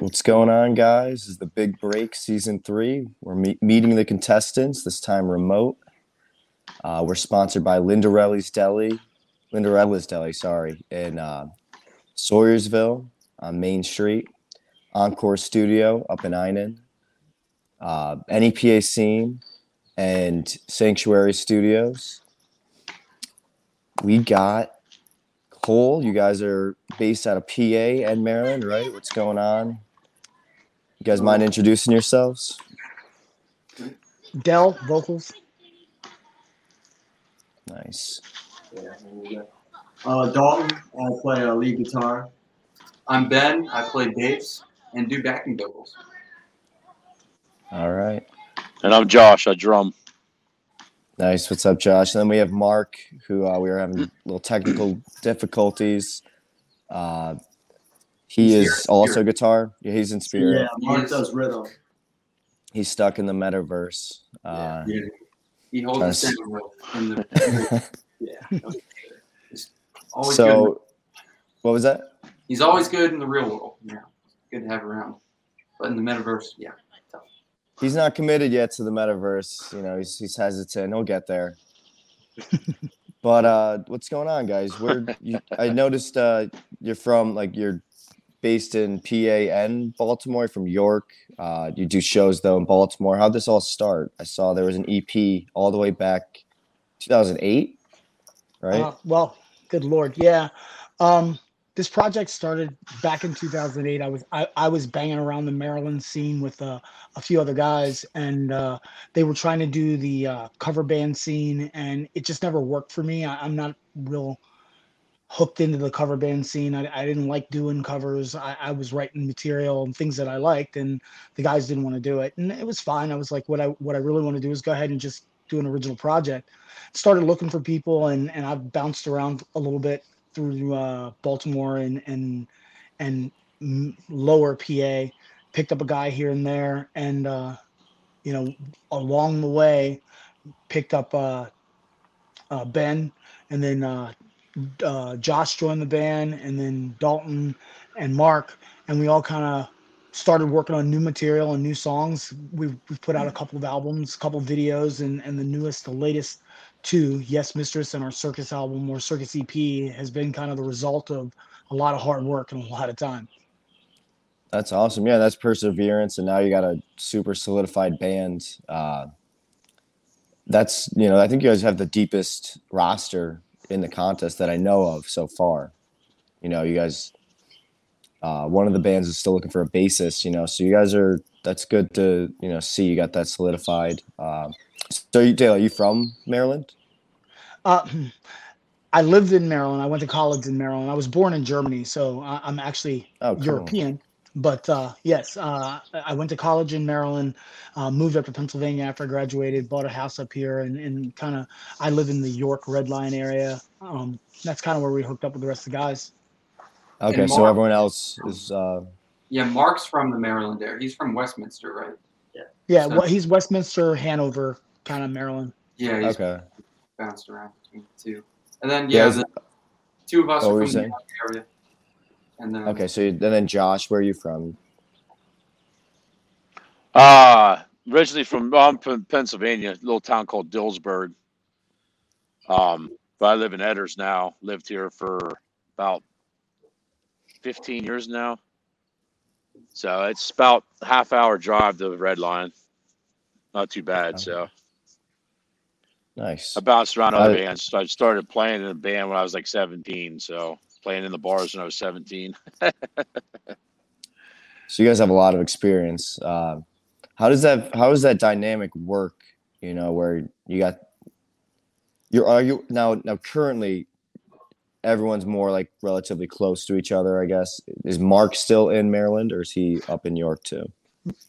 what's going on, guys? This is the Big Break Season 3. We're me- meeting the contestants, this time remote. Uh, we're sponsored by Lindarelli's Deli, Lynderella's Deli, sorry, in uh, Swoyersville on Main Street, Encore Studio up in Einan, uh, NEPA Scene, and Sanctuary Studios. We got COAL. You guys are based out of PA and Maryland, right? What's going on? You guys mind introducing yourselves? Dal vocals. Nice. Uh, Dalton, I play uh, lead guitar. I'm Ben. I play bass and do backing vocals. All right. And I'm Josh. I drum. Nice. What's up, Josh? And then we have Mark, who uh, we were having little technical difficulties. Uh, he He's is here. also guitar. Yeah, he's in spirit. Yeah, Mark does rhythm. He's stuck in the metaverse. Uh, Yeah. He holds the Nice. center wheel in the. yeah. He's always good. so, what was that? He's always good in the real world. Yeah. Good to have around. But in the metaverse, yeah. Tough. He's not committed yet to the metaverse. You know, he's, he's hesitant. He'll get there. but uh, what's going on, guys? Where you, I noticed uh, you're from, like you're based in PA and Baltimore. From York. Uh, you do shows though in Baltimore. How'd this all start? I saw there was an EP all the way back 2008, right? Uh, well, good lord, yeah. Um, this project started back in 2008. I was I, I was banging around the Maryland scene with uh, a few other guys, and uh, they were trying to do the uh, cover band scene, and it just never worked for me. I, I'm not real hooked into the cover band scene. I, I didn't like doing covers. I, I was writing material and things that I liked, and the guys didn't want to do it, and it was fine. I was like, what I what I really want to do is go ahead and just do an original project. Started looking for people, and and I've bounced around a little bit through uh, Baltimore and and and lower PA. Picked up a guy here and there, and uh, you know, along the way, picked up uh, uh, Ben, and then uh, Josh joined the band, and then Dalton and Mark, and we all kind of started working on new material and new songs. We've, we've put out a couple of albums, a couple of videos, and, and the newest, the latest two, Yes Mistress and our Circus album or Circus EP, has been kind of the result of a lot of hard work and a lot of time. That's awesome. Yeah, that's perseverance, and now you got a super solidified band. Uh, that's you know, I think you guys have the deepest roster in the contest that I know of so far. You know, you guys. Uh, one of the bands is still looking for a bassist. You know, so you guys are. That's good to you know see you got that solidified. Um, so, you, Dale, are you from Maryland? Uh, I lived in Maryland. I went to college in Maryland. I was born in Germany, so I, I'm actually Oh. European. But uh, yes, uh, I went to college in Maryland, uh, moved up to Pennsylvania after I graduated, bought a house up here, and, and kind of I live in the York Red Lion area. Um, that's kind of where we hooked up with the rest of the guys. Okay, And so everyone else is. Uh, Yeah, Mark's from the Maryland area. He's from Westminster, right? Yeah, So- well, he's Westminster, Hanover, kind of Maryland. Yeah, he's okay. bounced around between the two. And then, Yeah, yeah, the two of us What are from the saying? area. And then, Okay, so you, and then Josh, where are you from? Uh, originally from, well, I'm from Pennsylvania, a little town called Dillsburg. Um, but I live in Etters now. Lived here for about 15 years now. So it's about half hour drive to the Red Lion. Not too bad. So Nice. I bounced around other bands. I started playing in a band when I was like 17. So playing in the bars when I was 17. So you guys have a lot of experience. Uh, how does that how does that dynamic work? You know, where you got you're are you now now currently everyone's more like relatively close to each other, I guess. Is Mark still in Maryland or is he up in York too?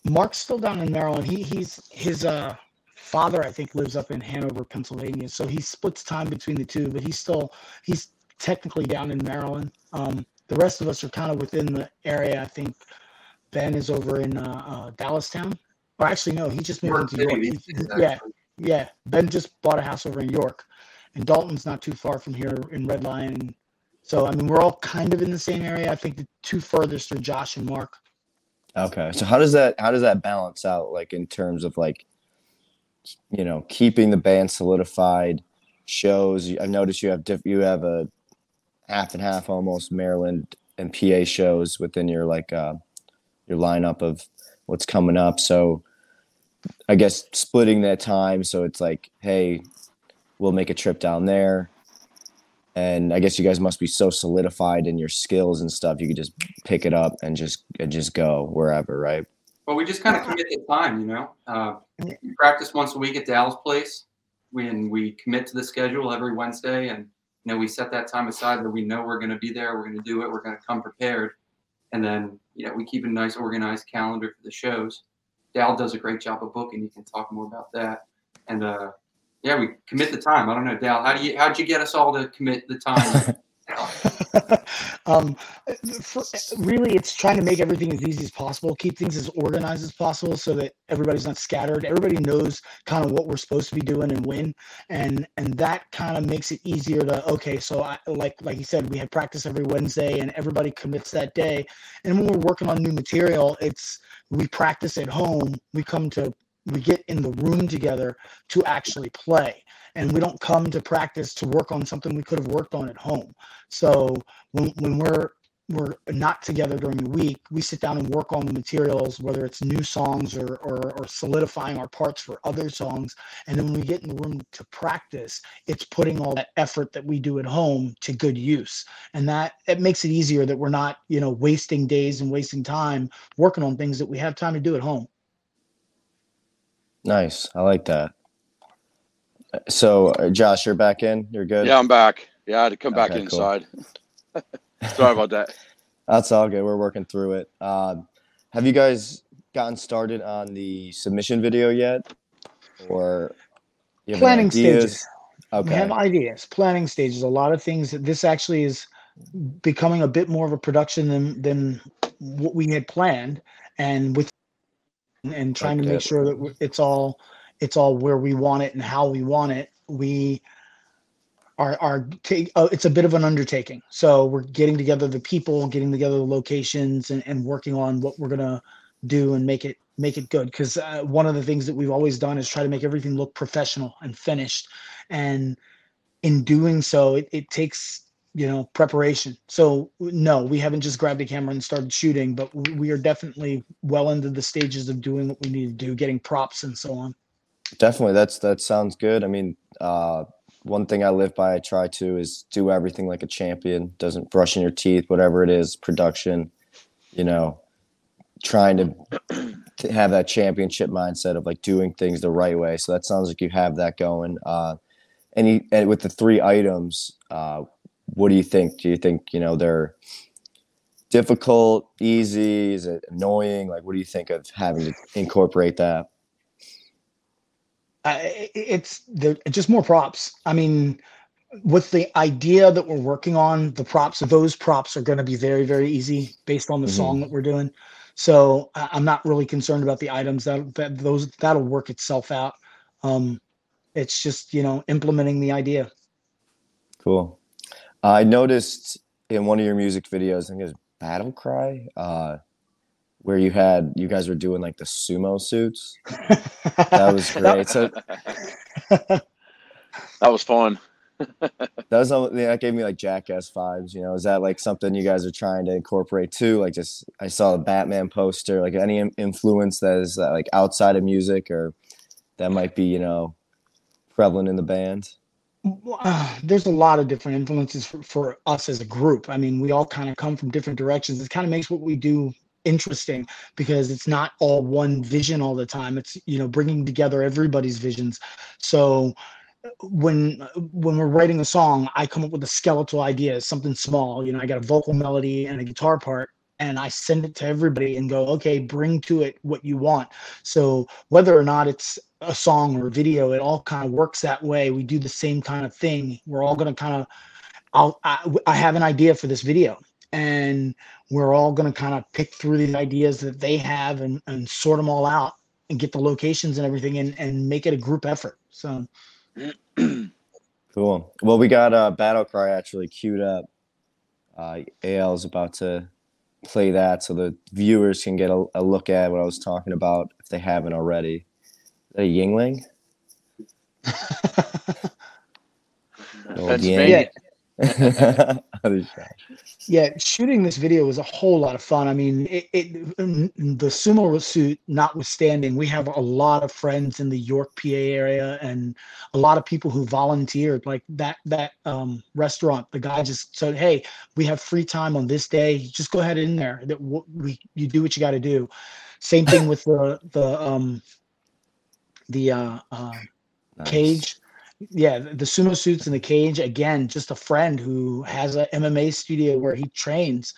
Mark's still down in Maryland. He he's his uh father I think lives up in Hanover, Pennsylvania. So he splits time between the two, but he's still he's technically down in Maryland. Um the rest of us are kind of within the area. I think Ben is over in uh, uh Dallastown. Or actually no, he just moved York into York. City, He- these yeah, yeah. Ben just bought a house over in York. And Dalton's not too far from here in Red Lion. So I mean we're all kind of in the same area. I think the two furthest are Josh and Mark. Okay. So how does that how does that balance out like in terms of like you know, keeping the band solidified shows? I've noticed you have diff- you have a half and half almost Maryland and PA shows within your like uh your lineup of what's coming up. So I guess splitting that time so it's like, hey, we'll make a trip down there. And I guess you guys must be so solidified in your skills and stuff. You could just pick it up and just and just go wherever, right? Well, we just kind of commit the time, you know. Uh, we practice once a week at Dallas Place. When we commit to the schedule every Wednesday, and you know we set that time aside that we know we're going to be there, we're going to do it, we're going to come prepared, and then you know we keep a nice organized calendar for the shows. Dal does a great job of booking. You can talk more about that. And uh, yeah, we commit the time. I don't know, Dal. How do you how'd you get us all to commit the time? um, for, really, it's trying to make everything as easy as possible, keep things as organized as possible, so that everybody's not scattered. Everybody knows kind of what we're supposed to be doing and when, and and that kind of makes it easier to okay. So I, like like you said, we have practice every Wednesday, and everybody commits that day. And when we're working on new material, it's we practice at home. We come to we get in the room together to actually play and we don't come to practice to work on something we could have worked on at home. So when, when we're we're not together during the week, we sit down and work on the materials, whether it's new songs or, or, or solidifying our parts for other songs. And then when we get in the room to practice, it's putting all that effort that we do at home to good use. And that it makes it easier that we're not, you know, wasting days and wasting time working on things that we have time to do at home. Nice. I like that. So, uh, Josh, you're back in. You're good. Yeah, I'm back. Yeah, I had to come back Okay, cool. inside. Sorry about that. That's all good. We're working through it. Um, have you guys gotten started on the submission video yet, or you have Planning ideas? stages. Okay. We have ideas, planning stages, a lot of things. This actually is becoming a bit more of a production than than what we had planned, and with and trying to Okay. make sure that it's all it's all where we want it and how we want it. We are are take uh, it's a bit of an undertaking. So we're getting together the people, getting together the locations, and, and working on what we're gonna do and make it make it good. Because uh, one of the things that we've always done is try to make everything look professional and finished and in doing so it, it takes you know preparation so no we haven't just grabbed a camera and started shooting but we are definitely well into the stages of doing what we need to do getting props and so on Definitely. That's that sounds good. I mean, uh, one thing I live by, I try to is do everything like a champion. Doesn't brushing your teeth, whatever it is, production. You know, trying to, to have that championship mindset of like doing things the right way. So that sounds like you have that going. Uh, and, you, and with the three items, uh, what do you think? Do you think you know they're difficult, easy? Is it annoying? Like, what do you think of having to incorporate that? uh, it's the just more props i mean with the idea that we're working on the props those props are going to be very very easy based on the Mhm. song that we're doing so i'm not really concerned about the items that, that those that'll work itself out um it's just you know implementing the idea Cool. I noticed in one of your music videos, I think it was Battle Cry, uh, where you had you guys were doing like the sumo suits. That was great. So that was fun. that was that gave me like Jackass vibes. You know, is that like something you guys are trying to incorporate too? Like, just I saw a Batman poster. Like, any influence that is uh, like outside of music or that might be you know prevalent in the band. Uh, there's a lot of different influences for, for us as a group. I mean, we all kind of come from different directions. It kind of makes what we do interesting because it's not all one vision all the time. It's you know bringing together everybody's visions. So when when we're writing a song, I come up with a skeletal idea, something small. You know, I got a vocal melody and a guitar part, and I send it to everybody and go, okay, bring to it what you want. So whether or not it's a song or a video, it all kind of works that way. We do the same kind of thing. We're all going to kind of, I'll, I, I have an idea for this video, and we're all going to kind of pick through the ideas that they have and, and sort them all out and get the locations and everything and, and make it a group effort. So Cool. Well, we got uh, Battle Cry actually queued up. Uh, AL is about to play that so the viewers can get a, a look at what I was talking about if they haven't already. Is that a Yuengling? Old Pennsylvania. Other shot. Yeah, shooting this video was a whole lot of fun. I mean, it, it the sumo suit notwithstanding, we have a lot of friends in the York, PA area, and a lot of people who volunteered. Like that that um, restaurant, the guy just said, "Hey, we have free time on this day. Just go ahead in there. That we you do what you got to do." Same thing with the the um, the uh, uh, Nice. cage yeah the the sumo suits in the cage again just a friend who has a mma studio where he trains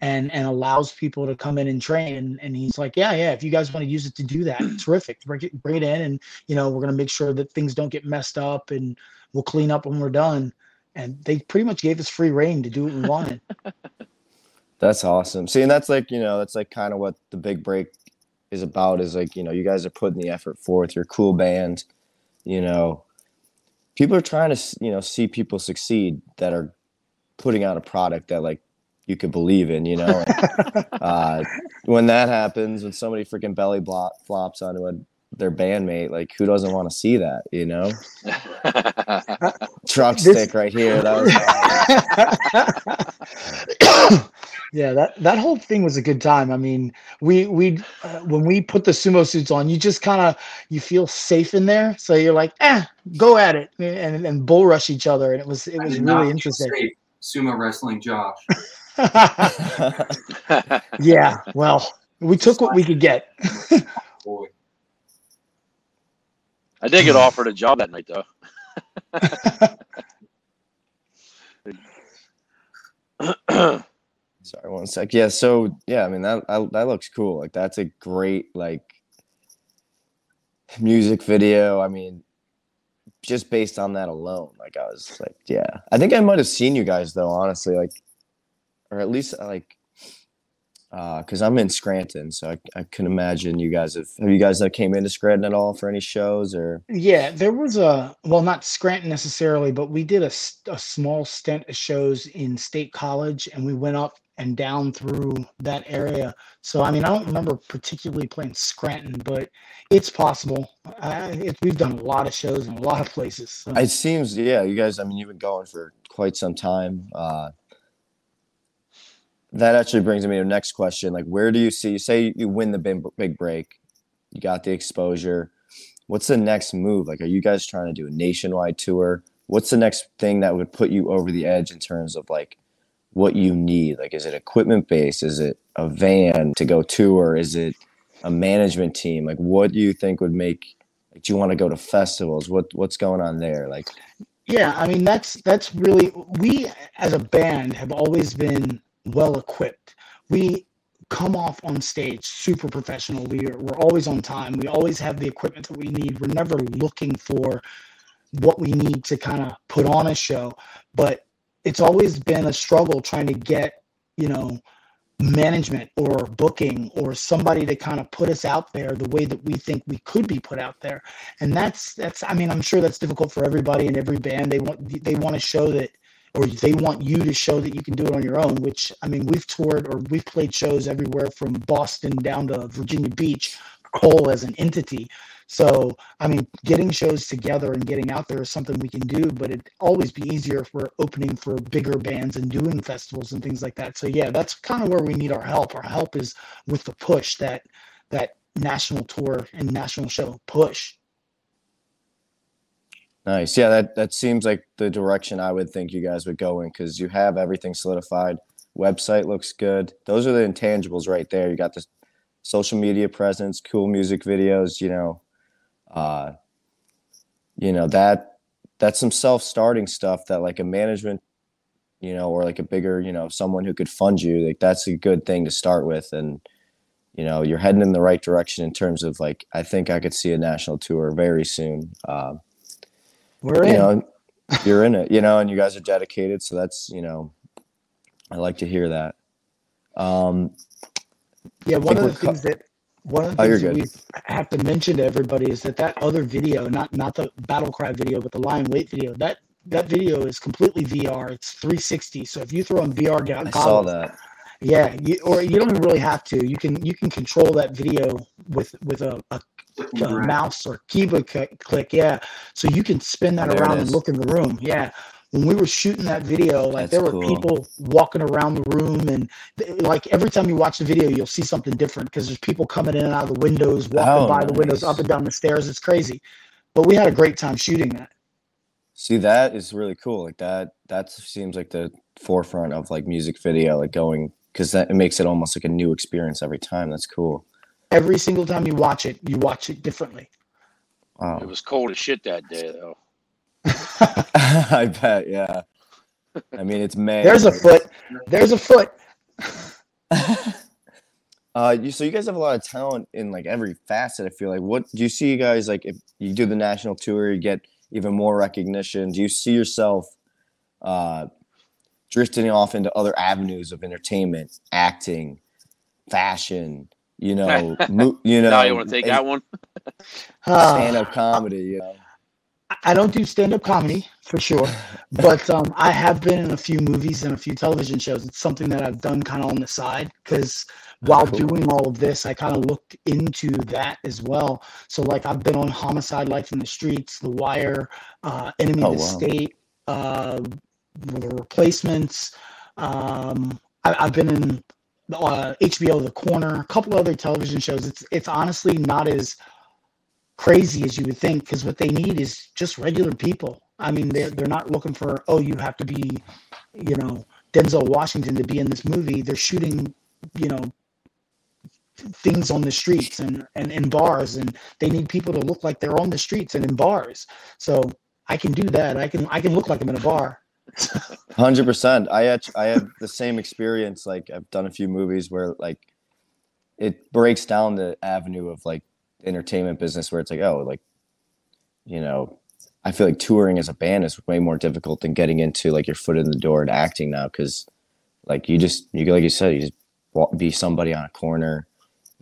and and allows people to come in and train and, and he's like yeah yeah if you guys want to use it to do that terrific bring it, bring it in and you know we're going to make sure that things don't get messed up and we'll clean up when we're done and they pretty much gave us free reign to do what we wanted That's awesome. See, and that's like, you know, that's like kind of what the big break is about is like, you know, you guys are putting the effort forth. You're cool band. You know, people are trying to, you know, see people succeed that are putting out a product that like you could believe in, you know. And, uh, when that happens, when somebody freaking belly blo- flops onto a, their bandmate, like who doesn't want to see that, you know? Truck This- stick right here. That was yeah that that whole thing was a good time. I mean we we uh, when we put the sumo suits on you just kind of you feel safe in there. So you're like eh go at it. And and bull rush each other and it was it was really interesting. safe Sumo wrestling, Josh. yeah well we took what we could get. Boy, I did get offered a job that night though. Sorry, one sec. Yeah, so yeah, I mean that I, that looks cool. Like that's a great like music video. I mean, just based on that alone, like I was like, yeah. I think I might have seen you guys though, honestly, like, or at least like, uh, because I'm in Scranton, so I I can imagine you guys have have you guys that came into Scranton at all for any shows or yeah there was a well not scranton necessarily but we did a small stint of shows in state college and we went up and down through that area so i mean i don't remember particularly playing scranton but it's possible I, it, we've done a lot of shows in a lot of places so. It seems, yeah, you guys. I mean, you've been going for quite some time. Uh, that actually brings me to the next question. Like, where do you see? Say you win the big, break, you got the exposure. What's the next move? Like, are you guys trying to do a nationwide tour? What's the next thing that would put you over the edge in terms of like what you need? Like, is it equipment based? Is it a van to go tour? Is it a management team? Like, what do you think would make? Like, do you want to go to festivals? What What's going on there? Like, Yeah, I mean that's that's really we as a band have always been well equipped. We come off on stage super professional. We are, we're always on time. We always have the equipment that we need. We're never looking for what we need to kind of put on a show, but it's always been a struggle trying to get, you know, management or booking or somebody to kind of put us out there the way that we think we could be put out there and that's that's i mean i'm sure that's difficult for everybody in every band they want they want to show that or they want you to show that you can do it on your own which i mean we've toured or we've played shows everywhere from boston down to virginia beach COAL as an entity. So i mean getting shows together and getting out there is something we can do but it'd always be easier if we're opening for bigger bands and doing festivals and things like that. So yeah that's kind of where we need our help. Our help is with the push that that national tour and national show push Nice. Yeah, that that seems like the direction I would think you guys would go in because you have everything solidified. Website looks good. Those are the intangibles right there. You got the social media presence, cool music videos. You know, uh, you know that that's some self-starting stuff that like a management, you know, or like a bigger, you know, someone who could fund you. Like that's a good thing to start with, and you know, you're heading in the right direction in terms of like I think I could see a national tour very soon. Um, we're you in. know you're in it you know and you guys are dedicated so that's you know i like to hear that. Um Yeah, one of the co- things that one of the Oh, things that we have to mention to everybody is that that other video, not not the battle cry video, but the lion wait video, that that video is completely VR. It's 360. So if you throw on VR goggles, i saw that Yeah, you, or you don't really have to. You can you can control that video with with a, a, a around. mouse or keyboard click. Yeah, so you can spin that There around and look in the room. Yeah, when we were shooting that video, like That's there were cool. people walking around the room, and like every time you watch the video, you'll see something different because there's people coming in and out of the windows, walking Oh, by the windows, up and down the stairs. It's crazy, but we had a great time shooting that. See, that is really cool. Like that, that seems like the forefront of like music video, like going because that it makes it almost like a new experience every time. That's cool. Every single time you watch it, you watch it differently. Wow. It was cold as shit that day though. I bet. Yeah. I mean, it's May. There's a foot. There's a foot. Uh, you, so you guys have a lot of talent in like every facet. I feel like. What do you see, you guys like? If you do the national tour, you get even more recognition. Do you see yourself uh, drifting off into other avenues of entertainment, acting, fashion? You know, mo- you know, now you want to take that one? Uh, stand-up comedy. You know, I don't do stand up comedy for sure, but um, I have been in a few movies and a few television shows. It's something that I've done kind of on the side because while Cool. doing all of this, I kind of looked into that as well. So, like, I've been on Homicide: Life in the Streets, The Wire, uh, Enemy Oh, of the wow. State, uh, The Replacements. Um, I, I've been in uh, HBO The Corner, a couple other television shows. It's it's honestly not as crazy as you would think because what they need is just regular people. I mean, they're they're not looking for oh you have to be, you know, Denzel Washington to be in this movie. They're shooting, you know, things on the streets and and in bars, and they need people to look like they're on the streets and in bars. So I can do that. I can I can look like I'm in a bar. Hundred percent. I had I had the same experience. Like I've done a few movies where like it breaks down the avenue of like entertainment business where it's like oh like you know I feel like touring as a band is way more difficult than getting into like your foot in the door to acting now because like you just you like you said you just be somebody on a corner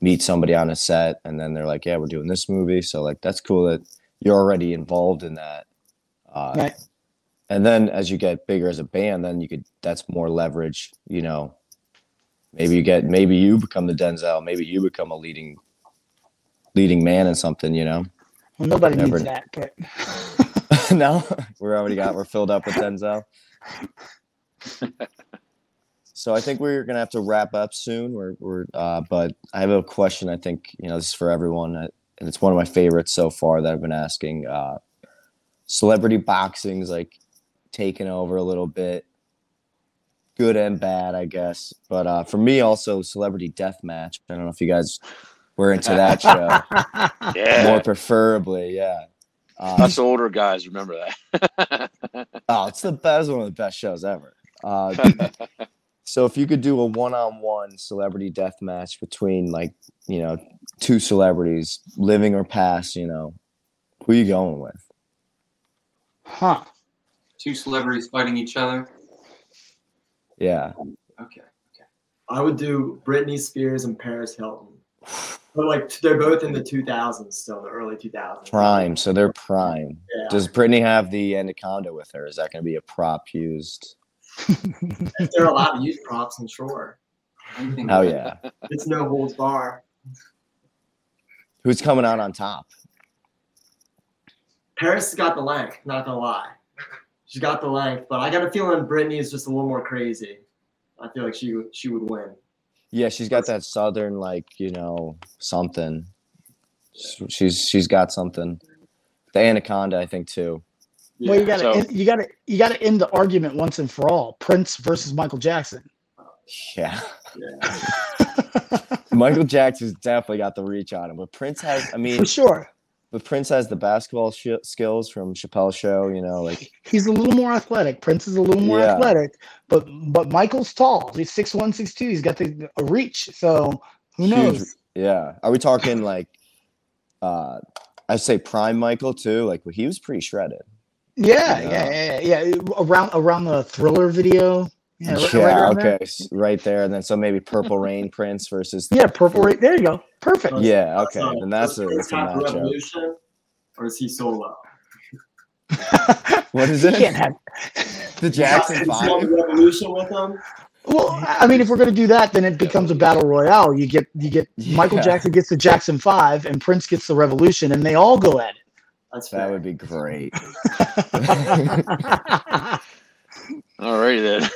meet somebody on a set and then they're like yeah we're doing this movie so like that's cool that you're already involved in that uh, Right. And then as you get bigger as a band then you could that's more leverage you know. Maybe you get maybe you become the denzel maybe you become a leading leading man in something you know? Well, nobody Never- needs that, but no? We're already got we're filled up with denzel. So i think we're gonna have to wrap up soon. We're, we're uh, but i have a question i think you know this is for everyone uh, and it's one of my favorites so far that i've been asking uh, celebrity boxing's like taken over a little bit good and bad i guess but uh, for me also celebrity death match i don't know if you guys were into that show Yeah. more preferably yeah uh, Us older guys remember that. Oh, it's the best one of the best shows ever. Uh, so if you could do a one-on-one celebrity death match between like you know two celebrities, living or past, you know, who are you going with? huh? Two celebrities fighting each other. Yeah, Okay. okay. I would do Britney Spears and Paris Hilton. But like they're both in the 2000s still, the early 2000s. prime. So they're prime. Yeah. Does Brittany have the anaconda with her? Is that going to be a prop used? if they're allowed to use props, and sure. Oh yeah. It's no holds bar. Who's coming out on top? Paris has got the length, not gonna lie. She's got the length, but I got a feeling Britney is just a little more crazy. I feel like she would she would win. Yeah, she's got that southern like you know something. She's she's got something. The anaconda, I think too. Well, you gotta So- end, you gotta you gotta end the argument once and for all. Prince versus Michael Jackson. Yeah. Yeah. Michael Jackson's definitely got the reach on him, but Prince has. I mean, For sure. But Prince has the basketball sh- skills from Chappelle show. You know, like He's a little more athletic. Prince is a little more Yeah. athletic, but but Michael's tall. He's six one, six two. He's got the a reach. So who Huge. knows? yeah. Are we talking like? uh I say prime Michael too. Like he was pretty shredded. Yeah, Yeah. yeah, yeah, yeah. Around around the thriller video. Yeah, right- right Yeah. around there. okay. s- Right there, and then so maybe Purple Rain Prince versus. Yeah, purple. Right there you go. Perfect. Yeah. Okay. So, Then that's a does that's a Prince matchup. Or is he solo? What is You it? can't have. The Jackson Is Five. Revolution with them? Well, I mean, if we're gonna do that, then it becomes a battle royale. You get you get Michael Jackson gets the Jackson Five, and Prince gets the Revolution, and they all go at it. That's fair. That would be great. it. Alrighty then.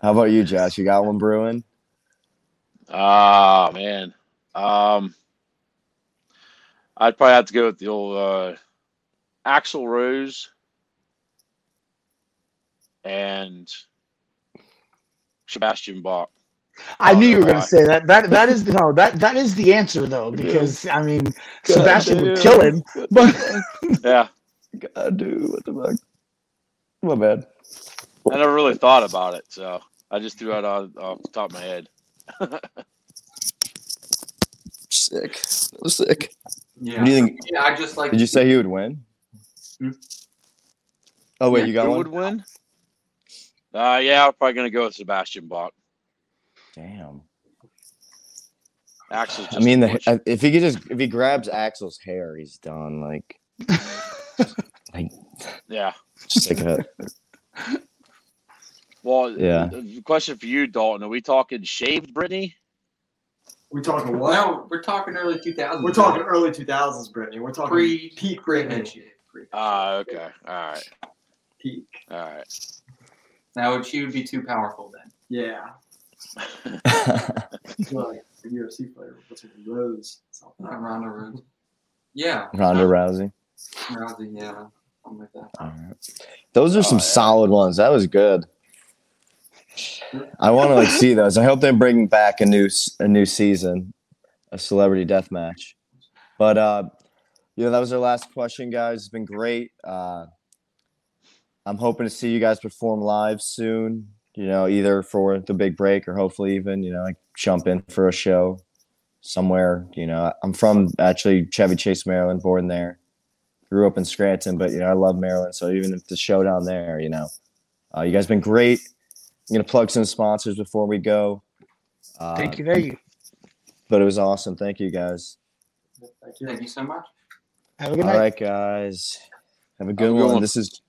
How about you, Josh? You got one brewing? Ah man. Um I'd probably have to go with the old uh Axl Rose and Sebastian Bach. I knew you were gonna say that. That that is no that that is the answer though, because I mean Sebastian would kill him, but Yeah. God, dude, what the fuck? My bad. I never really thought about it, so I just threw it on off the top of my head. Sick. That was sick. Yeah. Do you think? Yeah, I just like. Did you say he would win? Hmm? Oh wait, Yeah, you got Who one? would win? Uh yeah, I'm probably gonna go with Sebastian Bach. Damn. Axl's just I mean, the, if he could just if he grabs Axl's hair, he's done. Like, like yeah. Just like a Well, Yeah. Question for you, Dalton: Are we talking shaved Brittany? We talking what? No, we're talking early 2000s. We're talking early 2000s, Brittany. We're talking Pre- peak pre Brittany. initiated. Pre- Ah, okay. All right. Peak. All right. Now would she would be too powerful then. Yeah. Like a UFC player. What's her name? Rose. Ronda Rousey. Yeah. Ronda Rousey. Rousey, yeah. Something like that. All right. Those are some Oh, yeah. solid ones. That was good. I want to like see those. I hope they bring back a new a new season, a celebrity death match. But uh, you know that was our last question, guys. It's been great. Uh, I'm hoping to see you guys perform live soon. You know, either for the big break or hopefully even you know like jump in for a show somewhere. You know, I'm from actually Chevy Chase, Maryland, born there grew up in Scranton, but you know I love Maryland. So even if the show down there, you know, uh, you guys been great. I'm gonna plug some sponsors before we go. Uh, thank you, thank you. But it was awesome. Thank you guys. Thank you. Thank you so much. Have a good All night. right, guys. Have a good, Have a good one. one. This is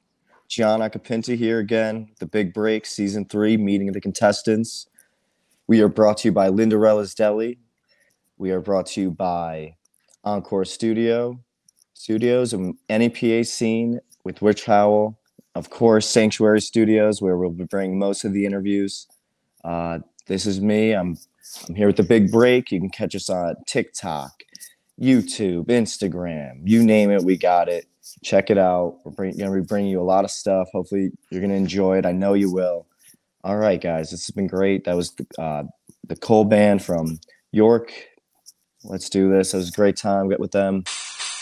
John Occhipinti here again. The Big Break, Season Three, meeting of the contestants. We are brought to you by Lynderella's Deli. We are brought to you by Encore Studio Studios and NEPA Scene with Rich Howell. Of course, Sanctuary Studios, where we'll be bringing most of the interviews. Uh, this is me. I'm I'm here with the Big Break. You can catch us on TikTok, YouTube, Instagram, you name it, we got it. Check it out. We're bring, going to be bringing you a lot of stuff. Hopefully, you're going to enjoy it. I know you will. All right, guys, this has been great. That was the, uh, the COAL band from York. Let's do this. It was a great time. Get with them.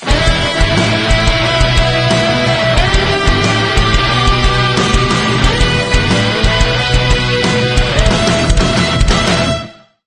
Thank you.